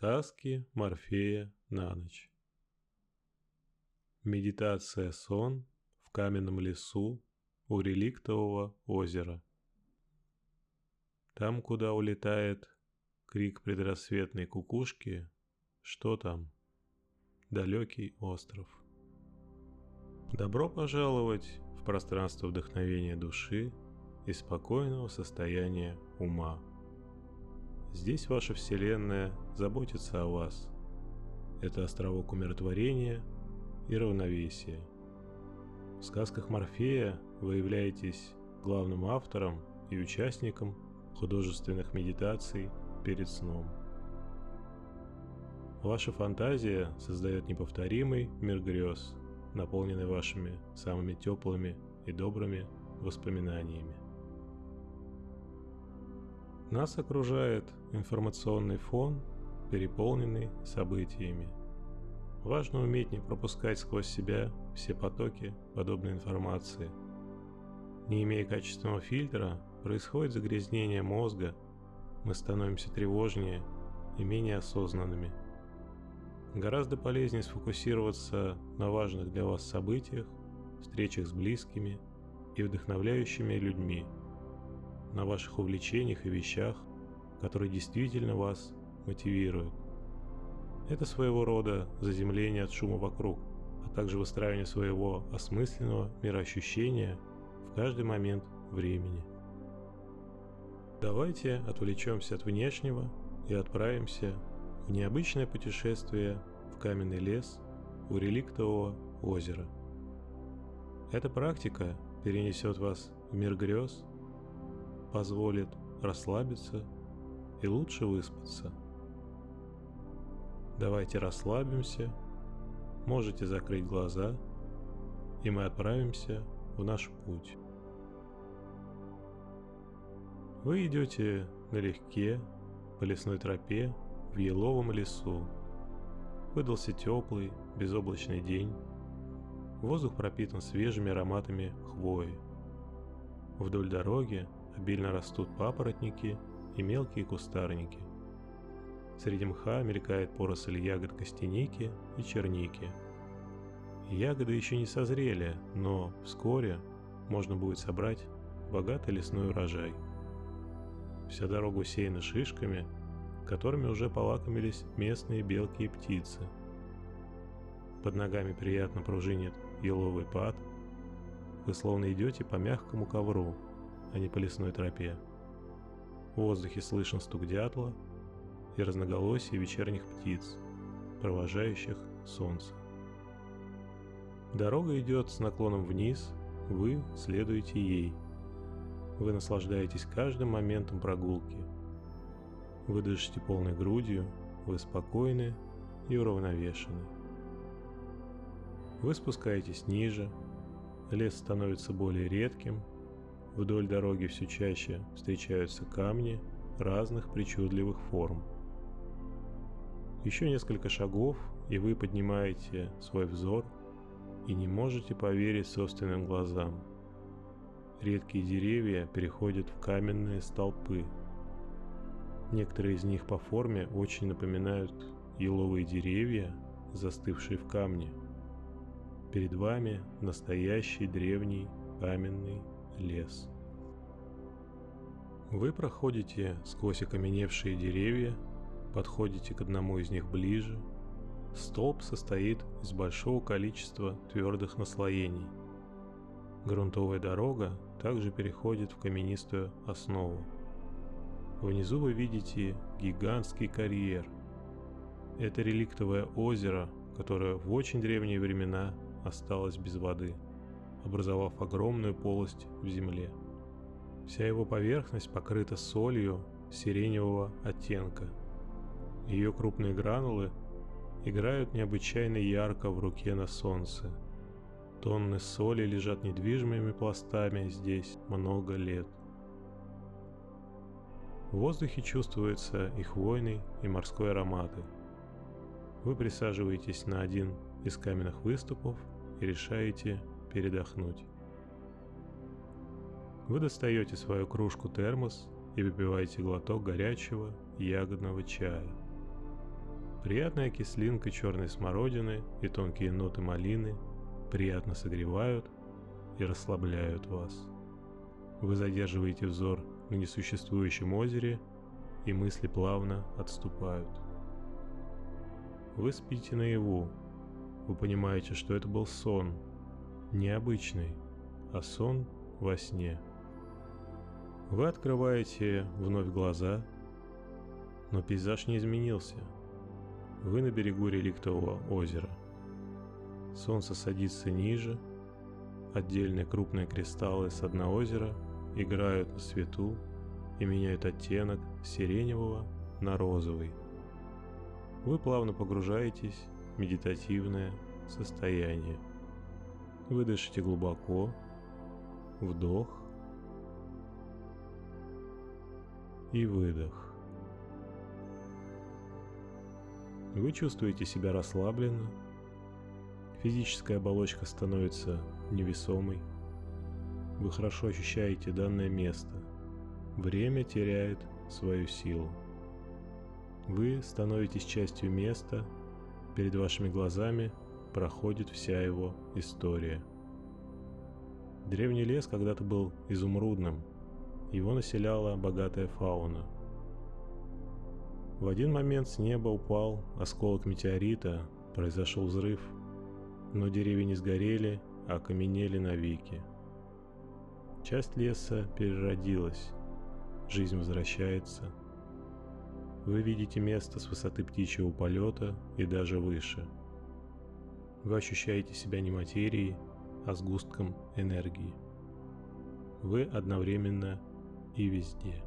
Сказки Морфея на ночь. Медитация сон в каменном лесу у реликтового озера. Там, куда улетает крик предрассветной кукушки, что там? Далекий остров. Добро пожаловать в пространство вдохновения души и спокойного состояния ума. Здесь ваша Вселенная заботится о вас. Это островок умиротворения и равновесия. В сказках Морфея вы являетесь главным автором и участником художественных медитаций перед сном. Ваша фантазия создает неповторимый мир грез, наполненный вашими самыми теплыми и добрыми воспоминаниями. Нас окружает информационный фон, переполненный событиями. Важно уметь не пропускать сквозь себя все потоки подобной информации. Не имея качественного фильтра, происходит загрязнение мозга, мы становимся тревожнее и менее осознанными. Гораздо полезнее сфокусироваться на важных для вас событиях, встречах с близкими и вдохновляющими людьми – на ваших увлечениях и вещах, которые действительно вас мотивируют. Это своего рода заземление от шума вокруг, а также выстраивание своего осмысленного мироощущения в каждый момент времени. Давайте отвлечемся от внешнего и отправимся в необычное путешествие в каменный лес у реликтового озера. Эта практика перенесет вас в мир грез позволит расслабиться и лучше выспаться. Давайте расслабимся, можете закрыть глаза, и мы отправимся в наш путь. Вы идете налегке по лесной тропе в еловом лесу. Выдался теплый, безоблачный день. Воздух пропитан свежими ароматами хвои. Вдоль дороги обильно растут папоротники и мелкие кустарники. Среди мха мелькает поросль ягод костяники и черники. Ягоды еще не созрели, но вскоре можно будет собрать богатый лесной урожай. Вся дорога усеяна шишками, которыми уже полакомились местные белки и птицы. Под ногами приятно пружинит еловый пад. Вы словно идете по мягкому ковру – а не по лесной тропе. В воздухе слышен стук дятла и разноголосие вечерних птиц, провожающих солнце. Дорога идет с наклоном вниз, вы следуете ей. Вы наслаждаетесь каждым моментом прогулки. Вы дышите полной грудью, вы спокойны и уравновешены. Вы спускаетесь ниже, лес становится более редким, Вдоль дороги все чаще встречаются камни разных причудливых форм. Еще несколько шагов, и вы поднимаете свой взор и не можете поверить собственным глазам. Редкие деревья переходят в каменные столпы. Некоторые из них по форме очень напоминают еловые деревья, застывшие в камне. Перед вами настоящий древний каменный лес. Вы проходите сквозь окаменевшие деревья, подходите к одному из них ближе. Столб состоит из большого количества твердых наслоений. Грунтовая дорога также переходит в каменистую основу. Внизу вы видите гигантский карьер. Это реликтовое озеро, которое в очень древние времена осталось без воды – образовав огромную полость в земле. Вся его поверхность покрыта солью сиреневого оттенка. Ее крупные гранулы играют необычайно ярко в руке на солнце. Тонны соли лежат недвижимыми пластами здесь много лет. В воздухе чувствуются и хвойный, и морской ароматы. Вы присаживаетесь на один из каменных выступов и решаете передохнуть. Вы достаете свою кружку термос и выпиваете глоток горячего ягодного чая. Приятная кислинка черной смородины и тонкие ноты малины приятно согревают и расслабляют вас. Вы задерживаете взор на несуществующем озере, и мысли плавно отступают. Вы спите наяву. Вы понимаете, что это был сон. Необычный, а сон во сне. Вы открываете вновь глаза, но пейзаж не изменился. Вы на берегу реликтового озера. Солнце садится ниже, отдельные крупные кристаллы с дна озера играют на свету и меняют оттенок сиреневого на розовый. Вы плавно погружаетесь в медитативное состояние. Вы дышите глубоко, вдох и выдох. Вы чувствуете себя расслабленно, физическая оболочка становится невесомой, вы хорошо ощущаете данное место, время теряет свою силу. Вы становитесь частью места, перед вашими глазами проходит вся его история. Древний лес когда-то был изумрудным, его населяла богатая фауна. В один момент с неба упал осколок метеорита, произошел взрыв, но деревья не сгорели, а окаменели навеки. Часть леса переродилась, жизнь возвращается. Вы видите место с высоты птичьего полета и даже выше. Вы ощущаете себя не материей, а сгустком энергии. Вы одновременно и везде.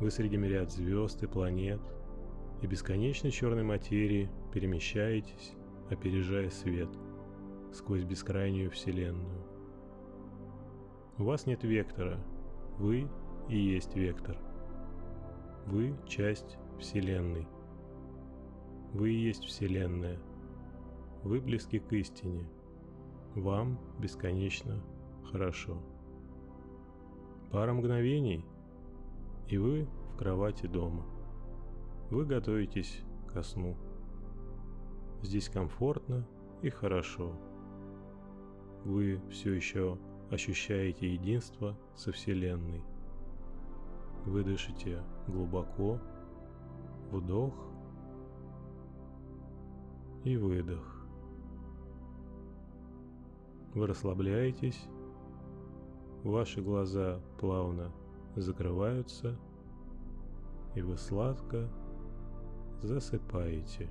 Вы среди мириад звезд и планет и бесконечной черной материи перемещаетесь, опережая свет сквозь бескрайнюю Вселенную. У вас нет вектора, вы и есть вектор. Вы – часть Вселенной. Вы и есть Вселенная. Вы близки к истине. Вам бесконечно хорошо. Пара мгновений, и вы в кровати дома. Вы готовитесь ко сну. Здесь комфортно и хорошо. Вы все еще ощущаете единство со Вселенной. Вы дышите глубоко, вдох и выдох. Вы расслабляетесь, ваши глаза плавно закрываются, и вы сладко засыпаете.